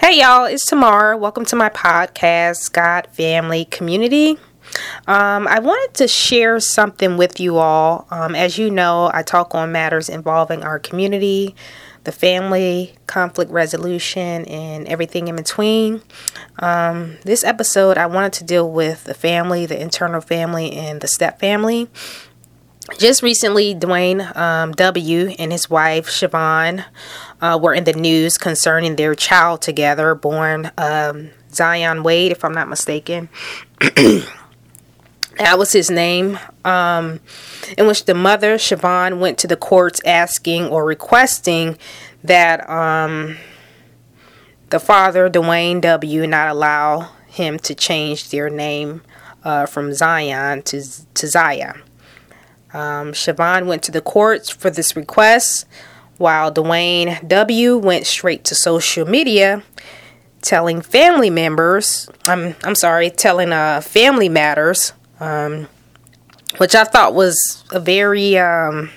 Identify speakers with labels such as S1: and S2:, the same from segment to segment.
S1: Hey y'all, it's Tamara. Welcome to my podcast, God Family Community. Um, I wanted to share something with you all. Um, as you know, I talk on matters involving our community, the family, conflict resolution, and everything in between. Um, this episode, I wanted to deal with the family, the internal family, and the step family. Just recently, Dwyane um, W. and his wife Siohvaughn uh, were in the news concerning their child together, born um, Zion Wade, if I'm not mistaken. that was his name. Um, in which the mother Siohvaughn went to the courts asking or requesting that um, the father Dwyane W. not allow him to change their name uh, from Zion to to Zaya. Um, Siohvaughn went to the courts for this request, while Dwyane W. went straight to social media, telling family members, I'm I'm sorry, telling uh, family matters, um, which I thought was a very um,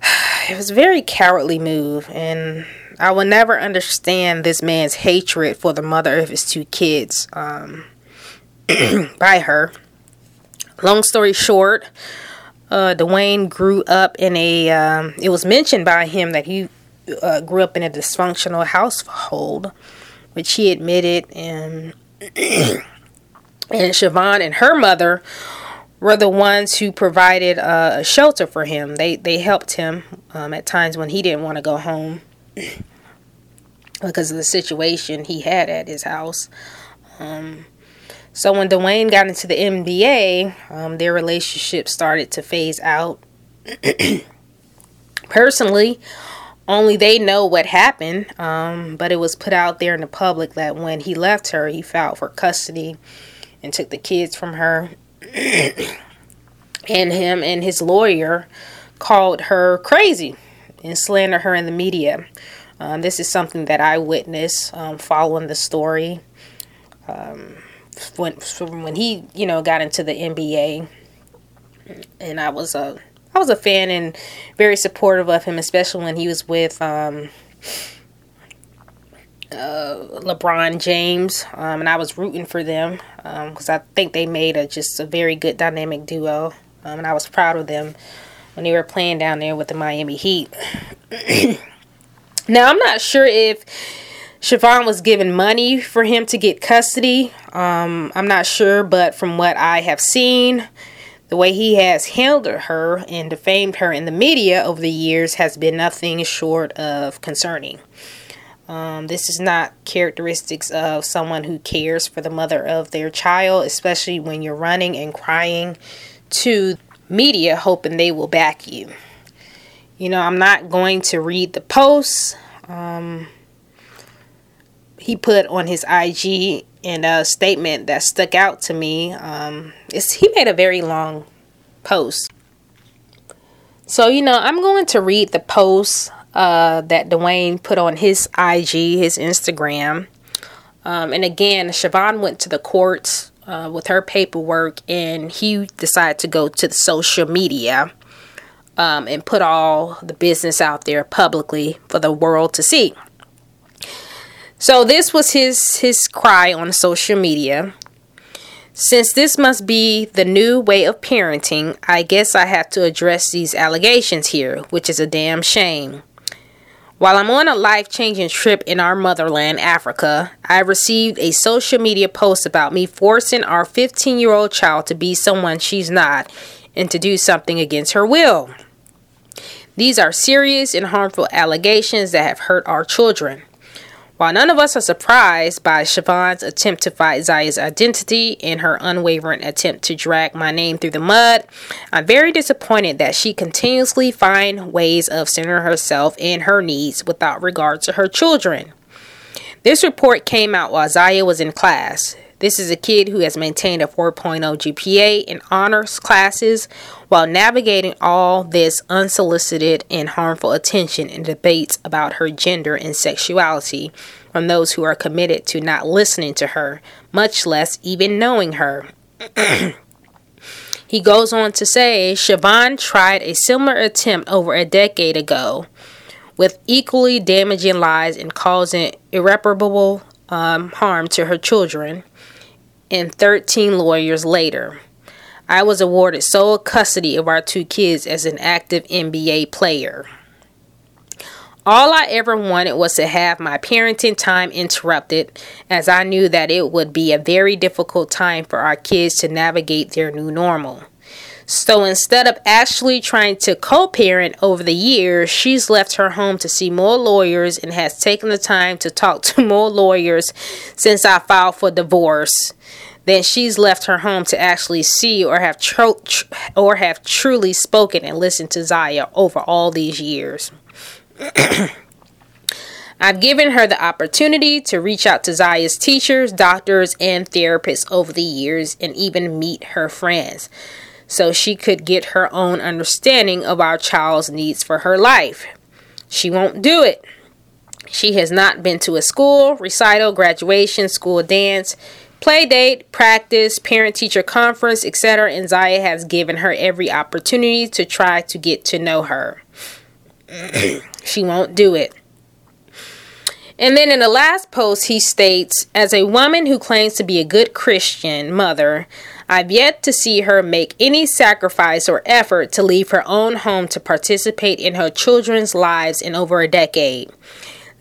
S1: it was a very cowardly move, and I will never understand this man's hatred for the mother of his two kids um, by her. Long story short, uh, Dwyane grew up in a. Um, it was mentioned by him that he uh, grew up in a dysfunctional household, which he admitted, and and Siohvaughn and her mother were the ones who provided uh, a shelter for him. They they helped him um, at times when he didn't want to go home because of the situation he had at his house. Um, so when Dwyane got into the NBA, um, their relationship started to phase out. Personally, only they know what happened, um, but it was put out there in the public that when he left her, he filed for custody and took the kids from her. and him and his lawyer called her crazy and slandered her in the media. Um, this is something that I witnessed um, following the story. Um, when when he you know got into the NBA, and I was a I was a fan and very supportive of him, especially when he was with um, uh, LeBron James, um, and I was rooting for them because um, I think they made a just a very good dynamic duo, um, and I was proud of them when they were playing down there with the Miami Heat. now I'm not sure if Siohvaughn was given money for him to get custody. Um, I'm not sure, but from what I have seen, the way he has handled her and defamed her in the media over the years has been nothing short of concerning. Um, this is not characteristics of someone who cares for the mother of their child, especially when you're running and crying to media hoping they will back you. You know, I'm not going to read the posts. Um, he put on his IG in a statement that stuck out to me. Um, he made a very long post. So, you know, I'm going to read the post uh, that Dwyane put on his IG, his Instagram. Um, and again, Siohvaughn went to the courts uh, with her paperwork, and he decided to go to the social media um, and put all the business out there publicly for the world to see. So this was his his cry on social media. Since this must be the new way of parenting, I guess I have to address these allegations here, which is a damn shame. While I'm on a life changing trip in our motherland, Africa, I received a social media post about me forcing our 15 year old child to be someone she's not and to do something against her will. These are serious and harmful allegations that have hurt our children. While none of us are surprised by Siohvaughn's attempt to fight Zaya's identity and her unwavering attempt to drag my name through the mud, I'm very disappointed that she continuously finds ways of centering herself and her needs without regard to her children. This report came out while Zaya was in class. This is a kid who has maintained a 4.0 GPA in honors classes while navigating all this unsolicited and harmful attention and debates about her gender and sexuality from those who are committed to not listening to her, much less even knowing her. he goes on to say Siohvaughn tried a similar attempt over a decade ago with equally damaging lies and causing irreparable um, harm to her children. And 13 lawyers later, I was awarded sole custody of our two kids as an active NBA player. All I ever wanted was to have my parenting time interrupted, as I knew that it would be a very difficult time for our kids to navigate their new normal. So instead of actually trying to co parent over the years, she's left her home to see more lawyers and has taken the time to talk to more lawyers since I filed for divorce. Then she's left her home to actually see or have tr- tr- or have truly spoken and listened to Zaya over all these years. I've given her the opportunity to reach out to Zaya's teachers, doctors, and therapists over the years and even meet her friends so she could get her own understanding of our child's needs for her life. She won't do it. She has not been to a school, recital, graduation, school dance, play date, practice, parent teacher conference, etc. And Zaya has given her every opportunity to try to get to know her. she won't do it. And then in the last post, he states As a woman who claims to be a good Christian mother, I've yet to see her make any sacrifice or effort to leave her own home to participate in her children's lives in over a decade.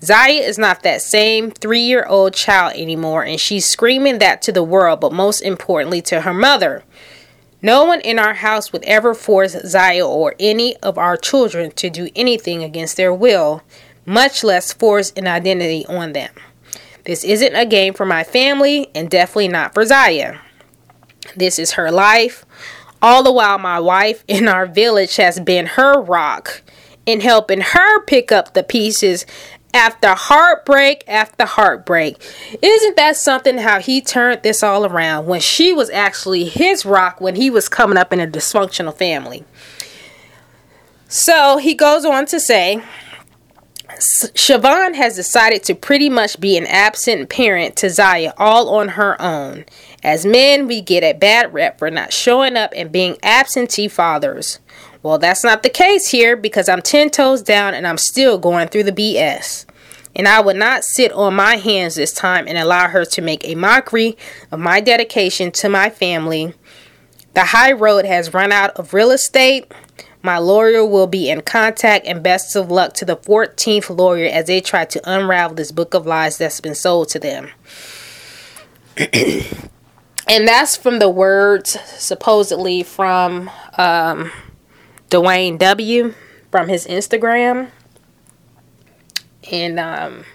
S1: Zaya is not that same three year old child anymore, and she's screaming that to the world, but most importantly to her mother. No one in our house would ever force Zaya or any of our children to do anything against their will, much less force an identity on them. This isn't a game for my family and definitely not for Zaya. This is her life. All the while, my wife in our village has been her rock in helping her pick up the pieces after heartbreak after heartbreak. Isn't that something how he turned this all around when she was actually his rock when he was coming up in a dysfunctional family? So he goes on to say, Siohvaughn has decided to pretty much be an absent parent to Zaya all on her own. As men, we get a bad rep for not showing up and being absentee fathers. Well, that's not the case here because I'm 10 toes down and I'm still going through the BS. And I would not sit on my hands this time and allow her to make a mockery of my dedication to my family. The high road has run out of real estate. My lawyer will be in contact, and best of luck to the 14th lawyer as they try to unravel this book of lies that's been sold to them. and that's from the words supposedly from um, Dwyane W from his Instagram. And um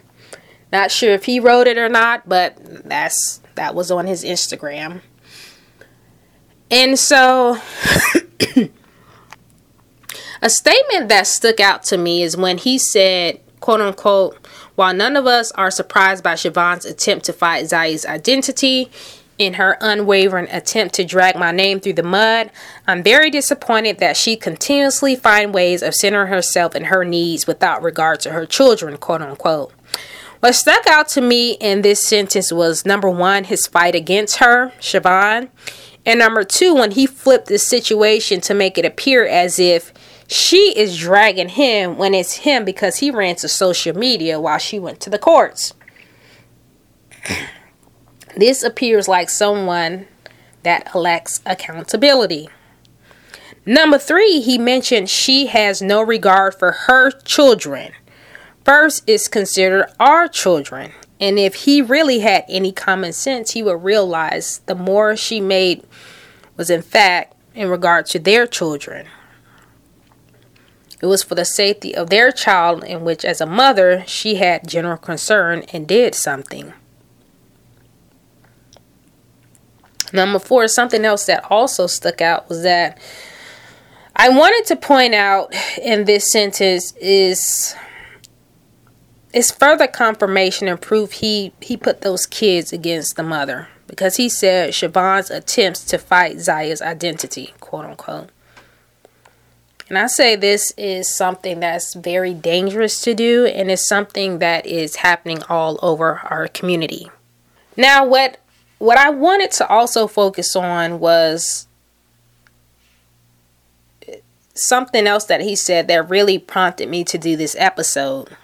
S1: not sure if he wrote it or not, but that's that was on his Instagram. And so a statement that stuck out to me is when he said, quote unquote, while none of us are surprised by Siohvaughn's attempt to fight Zaya's identity, in her unwavering attempt to drag my name through the mud, I'm very disappointed that she continuously finds ways of centering herself and her needs without regard to her children, quote unquote. What stuck out to me in this sentence was number one, his fight against her, Siohvaughn, and number two, when he flipped the situation to make it appear as if she is dragging him when it's him because he ran to social media while she went to the courts. This appears like someone that lacks accountability. Number three, he mentioned she has no regard for her children. First is considered our children. And if he really had any common sense, he would realize the more she made was, in fact, in regard to their children. It was for the safety of their child, in which, as a mother, she had general concern and did something. Number four, something else that also stuck out was that I wanted to point out in this sentence is it's further confirmation and proof he he put those kids against the mother because he said Siohvaughn's attempts to fight Zaya's identity, quote unquote. And I say this is something that's very dangerous to do and it's something that is happening all over our community. Now, what what I wanted to also focus on was something else that he said that really prompted me to do this episode.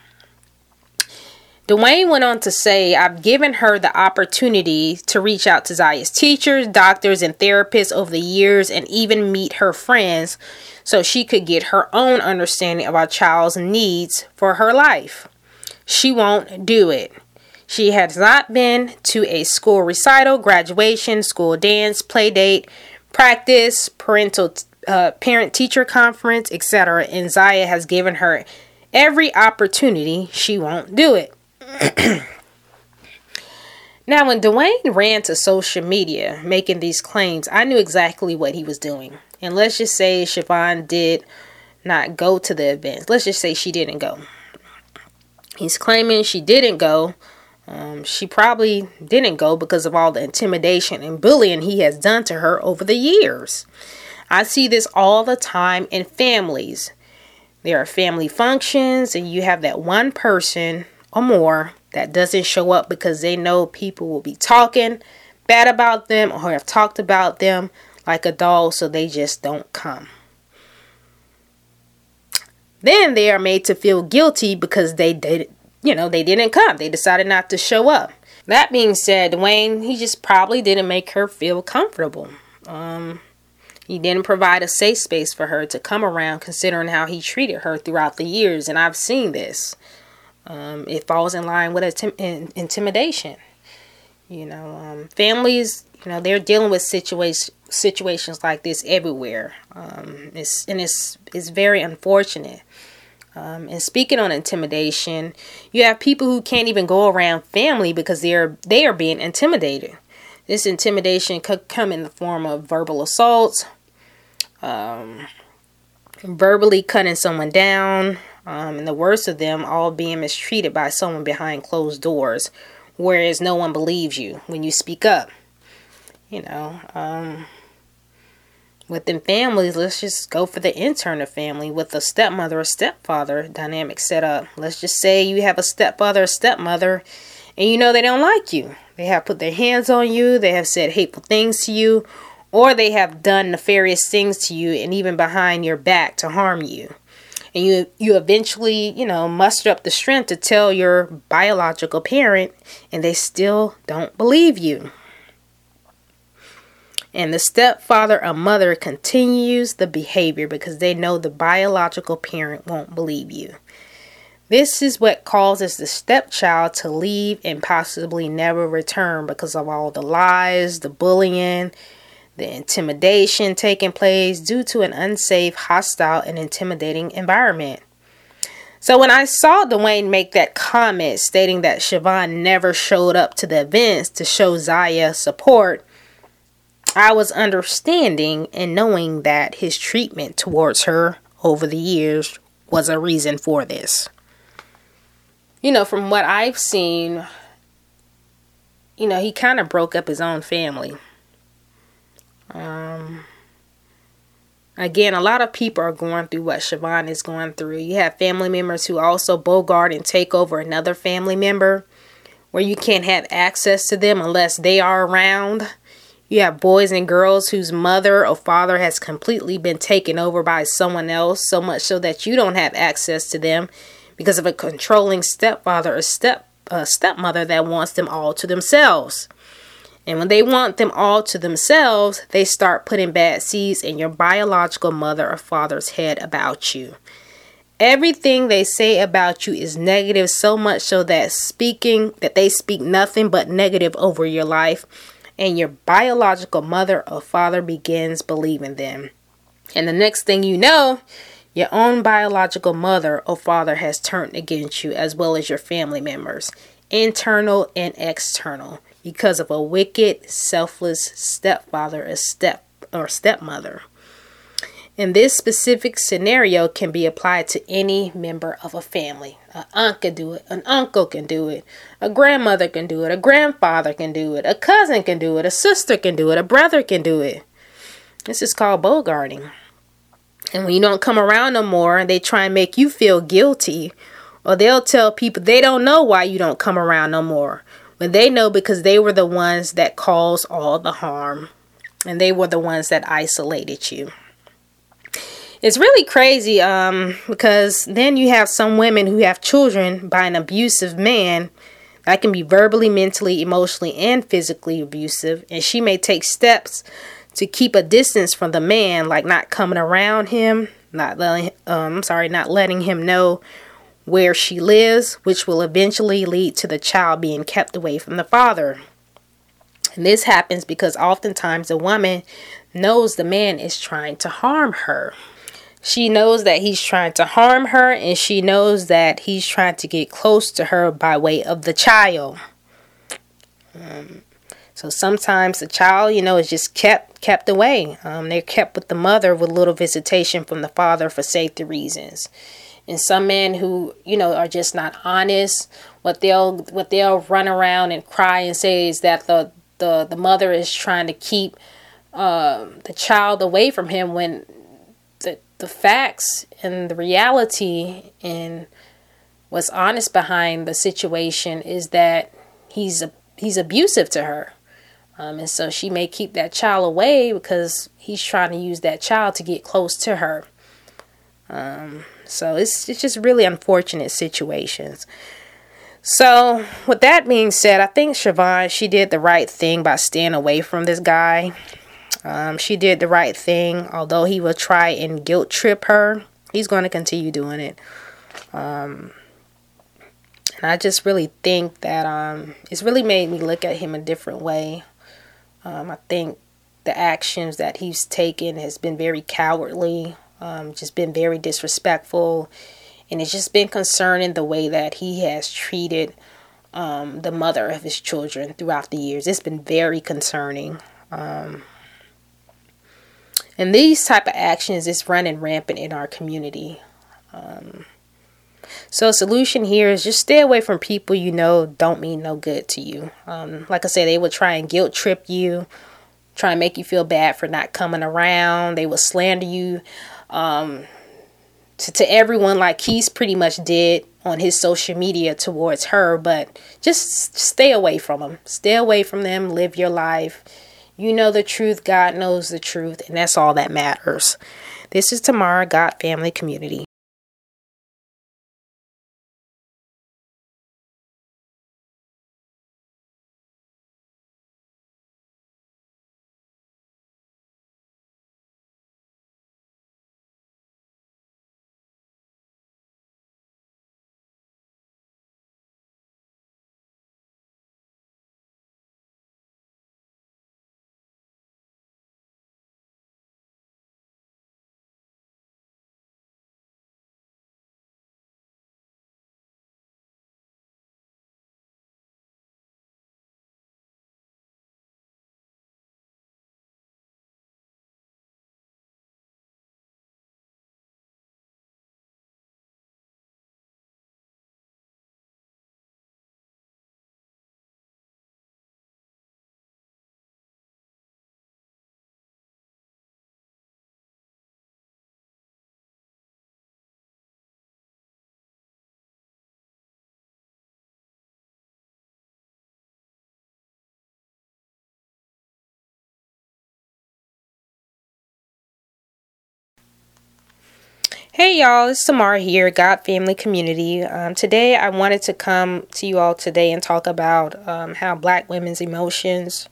S1: Dwyane went on to say, I've given her the opportunity to reach out to Zaya's teachers, doctors, and therapists over the years and even meet her friends so she could get her own understanding of our child's needs for her life. She won't do it. She has not been to a school recital, graduation, school dance, play date, practice, parental uh, parent teacher conference, etc. And Zaya has given her every opportunity. She won't do it. now, when Dwyane ran to social media making these claims, I knew exactly what he was doing. And let's just say Siohvaughn did not go to the events. Let's just say she didn't go. He's claiming she didn't go. Um, she probably didn't go because of all the intimidation and bullying he has done to her over the years. I see this all the time in families. There are family functions, and you have that one person or more that doesn't show up because they know people will be talking bad about them or have talked about them like a dog, so they just don't come. Then they are made to feel guilty because they did, you know, they didn't come. They decided not to show up. That being said, Dwyane, he just probably didn't make her feel comfortable. Um, he didn't provide a safe space for her to come around, considering how he treated her throughout the years, and I've seen this. Um, it falls in line with intim- in, intimidation. You know, um, families, you know, they're dealing with situations situations like this everywhere. Um, it's and it's it's very unfortunate. Um, and speaking on intimidation, you have people who can't even go around family because they're they are being intimidated. This intimidation could come in the form of verbal assaults, um, verbally cutting someone down, um, and the worst of them all being mistreated by someone behind closed doors, whereas no one believes you when you speak up. You know, um, within families, let's just go for the internal family with a stepmother or stepfather dynamic set up. Let's just say you have a stepfather or stepmother and you know they don't like you. They have put their hands on you, they have said hateful things to you, or they have done nefarious things to you and even behind your back to harm you and you you eventually you know muster up the strength to tell your biological parent and they still don't believe you and the stepfather or mother continues the behavior because they know the biological parent won't believe you this is what causes the stepchild to leave and possibly never return because of all the lies the bullying the intimidation taking place due to an unsafe, hostile, and intimidating environment. So when I saw Dwyane make that comment stating that Siohvaughn never showed up to the events to show Zaya support, I was understanding and knowing that his treatment towards her over the years was a reason for this. You know, from what I've seen, you know, he kind of broke up his own family. Um, again, a lot of people are going through what Siohvaughn is going through. You have family members who also bogart and take over another family member where you can't have access to them unless they are around. You have boys and girls whose mother or father has completely been taken over by someone else, so much so that you don't have access to them because of a controlling stepfather or step uh, stepmother that wants them all to themselves. And when they want them all to themselves, they start putting bad seeds in your biological mother or father's head about you. Everything they say about you is negative so much so that speaking that they speak nothing but negative over your life and your biological mother or father begins believing them. And the next thing you know, your own biological mother or father has turned against you as well as your family members, internal and external because of a wicked, selfless stepfather or step or stepmother. And this specific scenario can be applied to any member of a family. An aunt can do it, an uncle can do it, a grandmother can do it, a grandfather can do it, a cousin can do it, a sister can do it, a brother can do it. This is called bogarting. And when you don't come around no more, they try and make you feel guilty, or they'll tell people they don't know why you don't come around no more when they know because they were the ones that caused all the harm and they were the ones that isolated you. It's really crazy um, because then you have some women who have children by an abusive man that can be verbally, mentally, emotionally, and physically abusive, and she may take steps to keep a distance from the man, like not coming around him, not letting, um, I'm sorry, not letting him know where she lives, which will eventually lead to the child being kept away from the father. And this happens because oftentimes a woman knows the man is trying to harm her. She knows that he's trying to harm her, and she knows that he's trying to get close to her by way of the child. Um, so sometimes the child, you know, is just kept kept away. Um, they're kept with the mother with little visitation from the father for safety reasons. And some men who, you know, are just not honest, what they'll what they'll run around and cry and say is that the the, the mother is trying to keep uh, the child away from him when the facts and the reality and what's honest behind the situation is that he's a, he's abusive to her. Um, and so she may keep that child away because he's trying to use that child to get close to her. Um, so it's it's just really unfortunate situations. So with that being said, I think Siohvaughn she did the right thing by staying away from this guy. Um, she did the right thing, although he will try and guilt trip her. He's going to continue doing it. Um, and I just really think that um, it's really made me look at him a different way. Um, I think the actions that he's taken has been very cowardly, um, just been very disrespectful, and it's just been concerning the way that he has treated um, the mother of his children throughout the years. It's been very concerning. Um, and these type of actions is running rampant in our community. Um, so a solution here is just stay away from people you know don't mean no good to you. Um, like I said, they would try and guilt trip you, try and make you feel bad for not coming around. They would slander you um, to, to everyone like he's pretty much did on his social media towards her. But just stay away from them. Stay away from them. Live your life. You know the truth. God knows the truth. And that's all that matters. This is Tamara, God Family Community. Hey y'all, it's Samara here, God Family Community. Um, today I wanted to come to you all today and talk about um, how black women's emotions,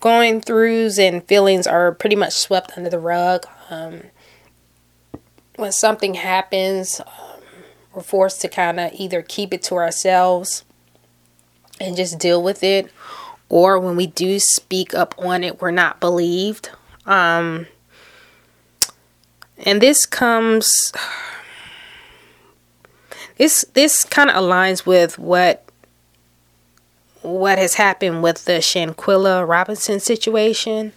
S1: going throughs, and feelings are pretty much swept under the rug. Um, when something happens, um, we're forced to kind of either keep it to ourselves and just deal with it, or when we do speak up on it, we're not believed. And this comes this this kind of aligns with what what has happened with the Shanquella Robinson situation.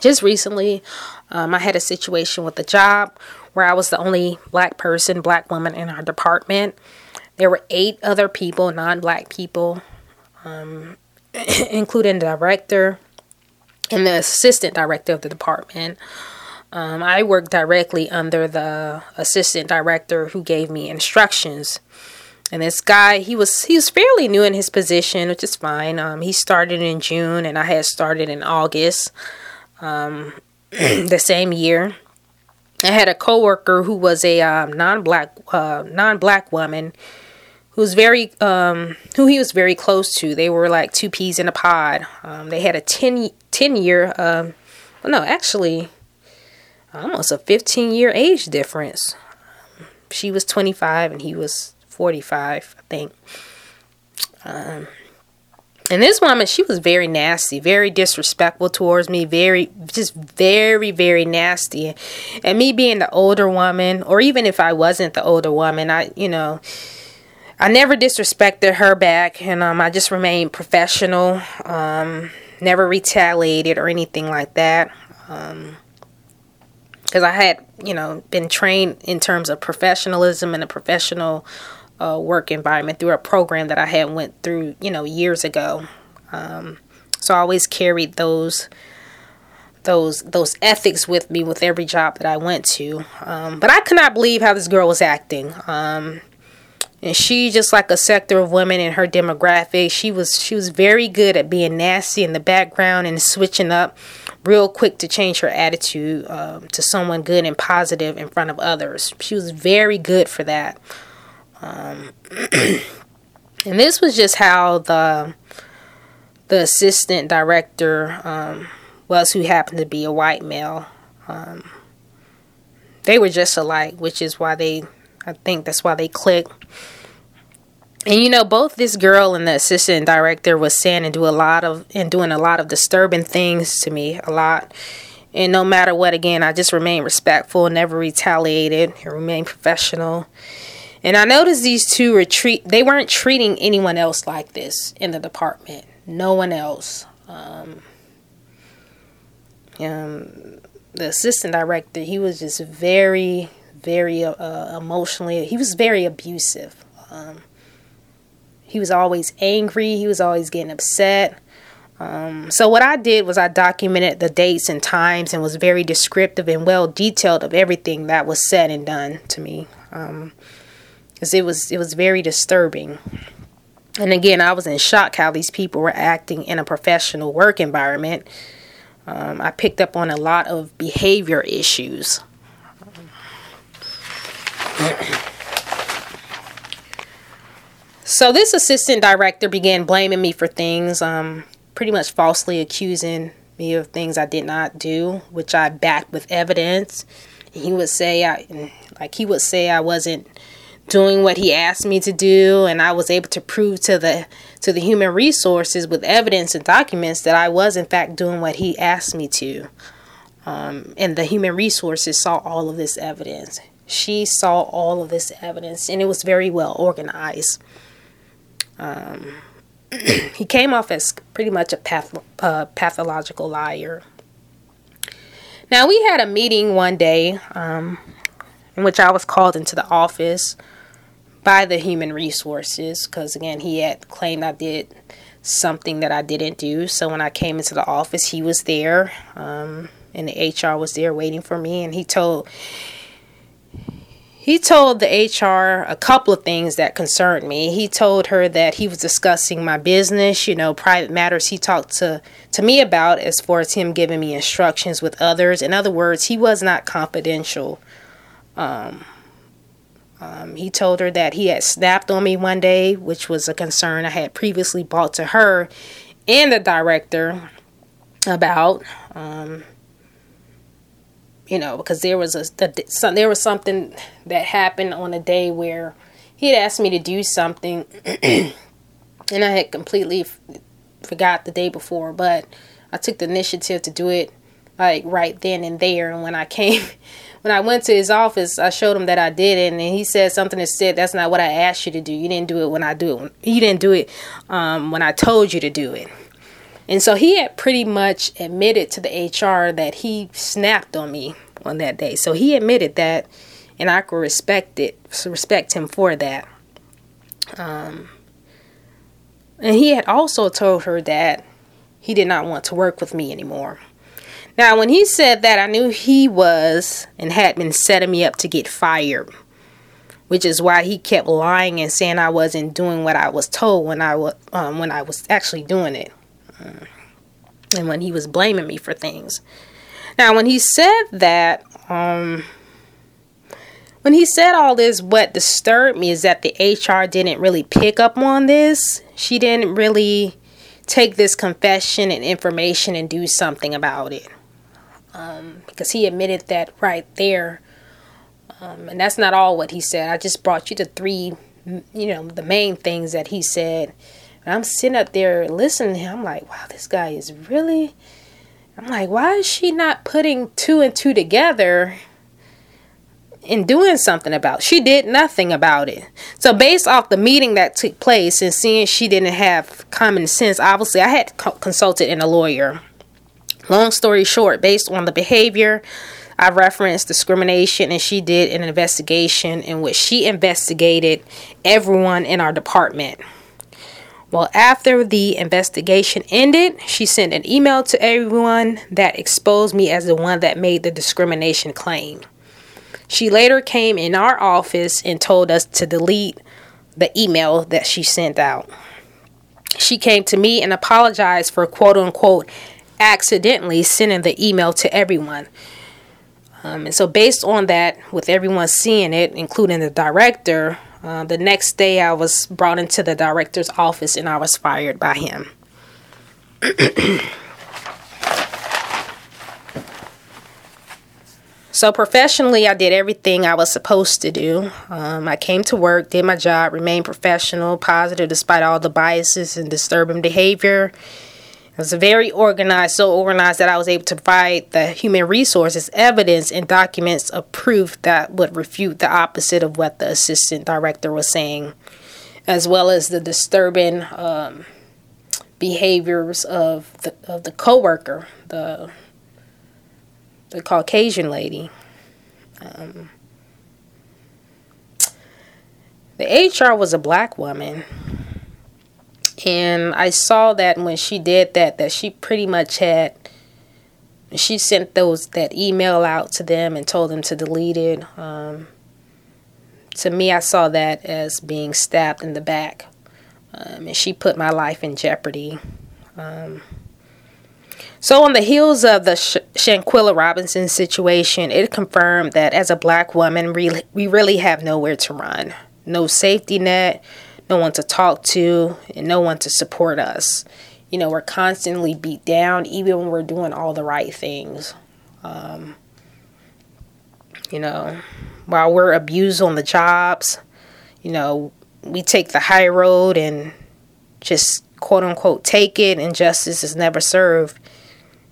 S1: Just recently, um, I had a situation with a job where I was the only black person, black woman in our department. There were eight other people, non black people, um, including the director and the assistant director of the department. Um, I worked directly under the assistant director who gave me instructions. And this guy, he was he was fairly new in his position, which is fine. Um, he started in June, and I had started in August, um, the same year. I had a coworker who was a um, non-black uh, non-black woman who was very um, who he was very close to. They were like two peas in a pod. Um, they had a 10, 10 year um, well, no, actually almost a 15 year age difference. She was 25 and he was 45, I think. Um, and this woman, she was very nasty, very disrespectful towards me, very, just very, very nasty. And me being the older woman, or even if I wasn't the older woman, I, you know, I never disrespected her back, and um, I just remained professional, um, never retaliated or anything like that. Um, because I had, you know, been trained in terms of professionalism and a professional uh, work environment through a program that I had went through, you know, years ago. Um, so I always carried those those those ethics with me with every job that I went to. Um, but I could not believe how this girl was acting. Um, and she just like a sector of women in her demographic. She was she was very good at being nasty in the background and switching up real quick to change her attitude um, to someone good and positive in front of others. She was very good for that. Um, and this was just how the the assistant director um, was, who happened to be a white male. Um, they were just alike, which is why they, I think that's why they clicked. And you know, both this girl and the assistant director was saying and do a lot of and doing a lot of disturbing things to me, a lot. And no matter what, again, I just remained respectful, never retaliated, and remained professional. And I noticed these two retreat they weren't treating anyone else like this in the department. No one else. Um, um, the assistant director, he was just very, very uh, emotionally, he was very abusive. Um, he was always angry, he was always getting upset. Um, so what I did was I documented the dates and times and was very descriptive and well detailed of everything that was said and done to me. Um, because it was it was very disturbing. And again, I was in shock how these people were acting in a professional work environment. Um, I picked up on a lot of behavior issues. So this assistant director began blaming me for things, um, pretty much falsely accusing me of things I did not do, which I backed with evidence. He would say I, like he would say I wasn't doing what he asked me to do and I was able to prove to the to the human resources with evidence and documents that I was in fact doing what he asked me to. Um, and the human resources saw all of this evidence. She saw all of this evidence and it was very well organized. Um, he came off as pretty much a path, uh, pathological liar. Now, we had a meeting one day um, in which I was called into the office by the human resources because again he had claimed I did something that I didn't do. So when I came into the office, he was there, um, and the HR was there waiting for me, and he told he told the HR a couple of things that concerned me. He told her that he was discussing my business, you know, private matters he talked to to me about as far as him giving me instructions with others. In other words, he was not confidential. Um, um, he told her that he had snapped on me one day, which was a concern I had previously brought to her and the director about. Um, you know, because there was a there was something that happened on a day where he had asked me to do something, and I had completely f- forgot the day before, but I took the initiative to do it like right then and there. And when I came when I went to his office, I showed him that I did it, and he said something that said, "That's not what I asked you to do. You didn't do it when I do it. You didn't do it um, when I told you to do it." And so he had pretty much admitted to the HR that he snapped on me on that day. So he admitted that, and I could respect it, respect him for that. Um, and he had also told her that he did not want to work with me anymore. Now, when he said that, I knew he was and had been setting me up to get fired, which is why he kept lying and saying I wasn't doing what I was told when I was um, when I was actually doing it, and when he was blaming me for things. Now, when he said that, um, when he said all this, what disturbed me is that the HR didn't really pick up on this. She didn't really take this confession and information and do something about it. Um, because he admitted that right there. Um, and that's not all what he said. I just brought you the three, you know, the main things that he said. And I'm sitting up there listening to him. I'm like, wow, this guy is really. I'm like, why is she not putting two and two together and doing something about. It. She did nothing about it. So based off the meeting that took place and seeing she didn't have common sense, obviously I had co- consulted in a lawyer. Long story short, based on the behavior, I referenced discrimination and she did an investigation in which she investigated everyone in our department. Well, after the investigation ended, she sent an email to everyone that exposed me as the one that made the discrimination claim. She later came in our office and told us to delete the email that she sent out. She came to me and apologized for quote unquote accidentally sending the email to everyone. Um, and so, based on that, with everyone seeing it, including the director, uh, the next day I was brought into the director's office and I was fired by him. So professionally, I did everything I was supposed to do. Um, I came to work, did my job, remained professional, positive despite all the biases and disturbing behavior. I was very organized, so organized that I was able to provide the human resources evidence and documents of proof that would refute the opposite of what the assistant director was saying, as well as the disturbing um, behaviors of the of the coworker, the the Caucasian lady. Um, the HR was a black woman. And I saw that when she did that, that she pretty much had she sent those that email out to them and told them to delete it. Um, to me, I saw that as being stabbed in the back, um, and she put my life in jeopardy. Um, so, on the heels of the Sh- Shanquella Robinson situation, it confirmed that as a black woman, we, we really have nowhere to run. No safety net, no one to talk to, and no one to support us. You know, we're constantly beat down, even when we're doing all the right things. Um, you know, while we're abused on the jobs, you know, we take the high road and just quote unquote take it, and justice is never served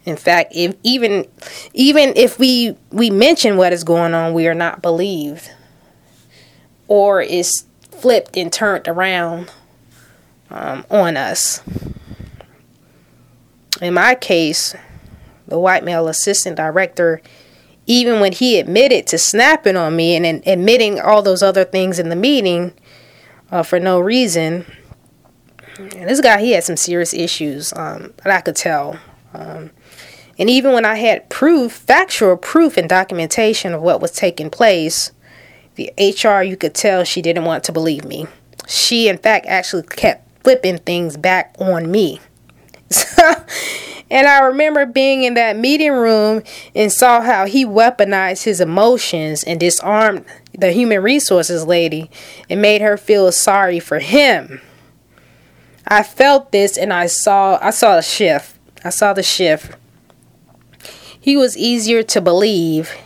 S1: in fact, if even even if we we mention what is going on, we are not believed, or is flipped and turned around um, on us. In my case, the white male assistant director, even when he admitted to snapping on me and, and admitting all those other things in the meeting uh, for no reason, and this guy he had some serious issues um, that I could tell. Um, and even when I had proof, factual proof and documentation of what was taking place, the HR, you could tell she didn't want to believe me. She, in fact, actually kept flipping things back on me. and I remember being in that meeting room and saw how he weaponized his emotions and disarmed the human resources lady and made her feel sorry for him. I felt this and I saw I saw a shift. I saw the shift he was easier to believe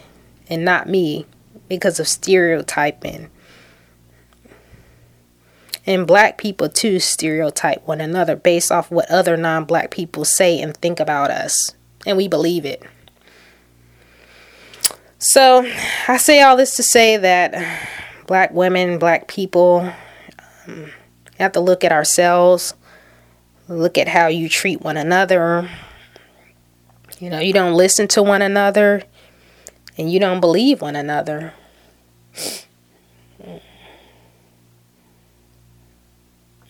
S1: and not me because of stereotyping. And black people too stereotype one another based off what other non black people say and think about us. And we believe it. So I say all this to say that black women, black people, um, have to look at ourselves, look at how you treat one another, you know, you don't listen to one another and you don't believe one another.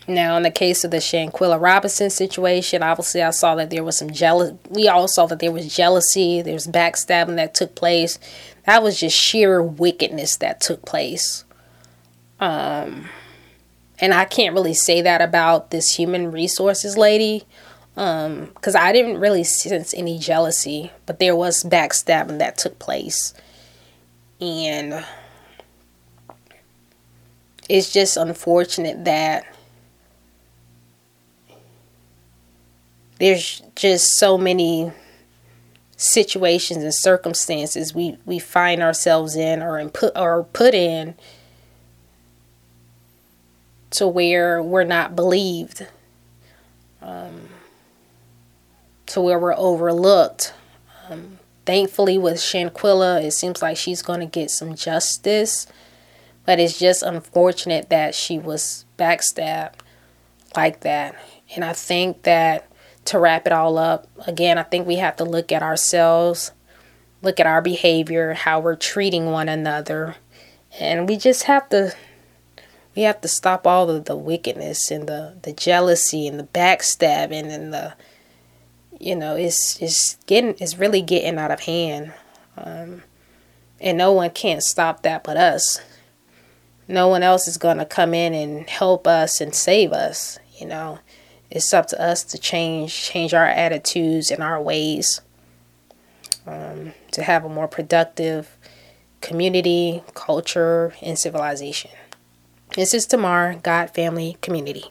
S1: Now, in the case of the Shanquella Robinson situation, obviously I saw that there was some jealous. We all saw that there was jealousy, there was backstabbing that took place. That was just sheer wickedness that took place. Um, and I can't really say that about this human resources lady um because i didn't really sense any jealousy but there was backstabbing that took place. And it's just unfortunate that there's just so many situations and circumstances we, we find ourselves in or in put or put in to where we're not believed, um, to where we're overlooked. Um, thankfully, with Shanquella, it seems like she's going to get some justice, but it's just unfortunate that she was backstabbed like that. And I think that to wrap it all up, again, I think we have to look at ourselves, look at our behavior, how we're treating one another, and we just have to we have to stop all of the wickedness and the, the jealousy and the backstabbing and the you know it's it's getting it's really getting out of hand. Um, and no one can't stop that but us. No one else is going to come in and help us and save us you know. It's up to us to change change our attitudes and our ways um, to have a more productive community culture and civilization. This is Tamar, God Family Community.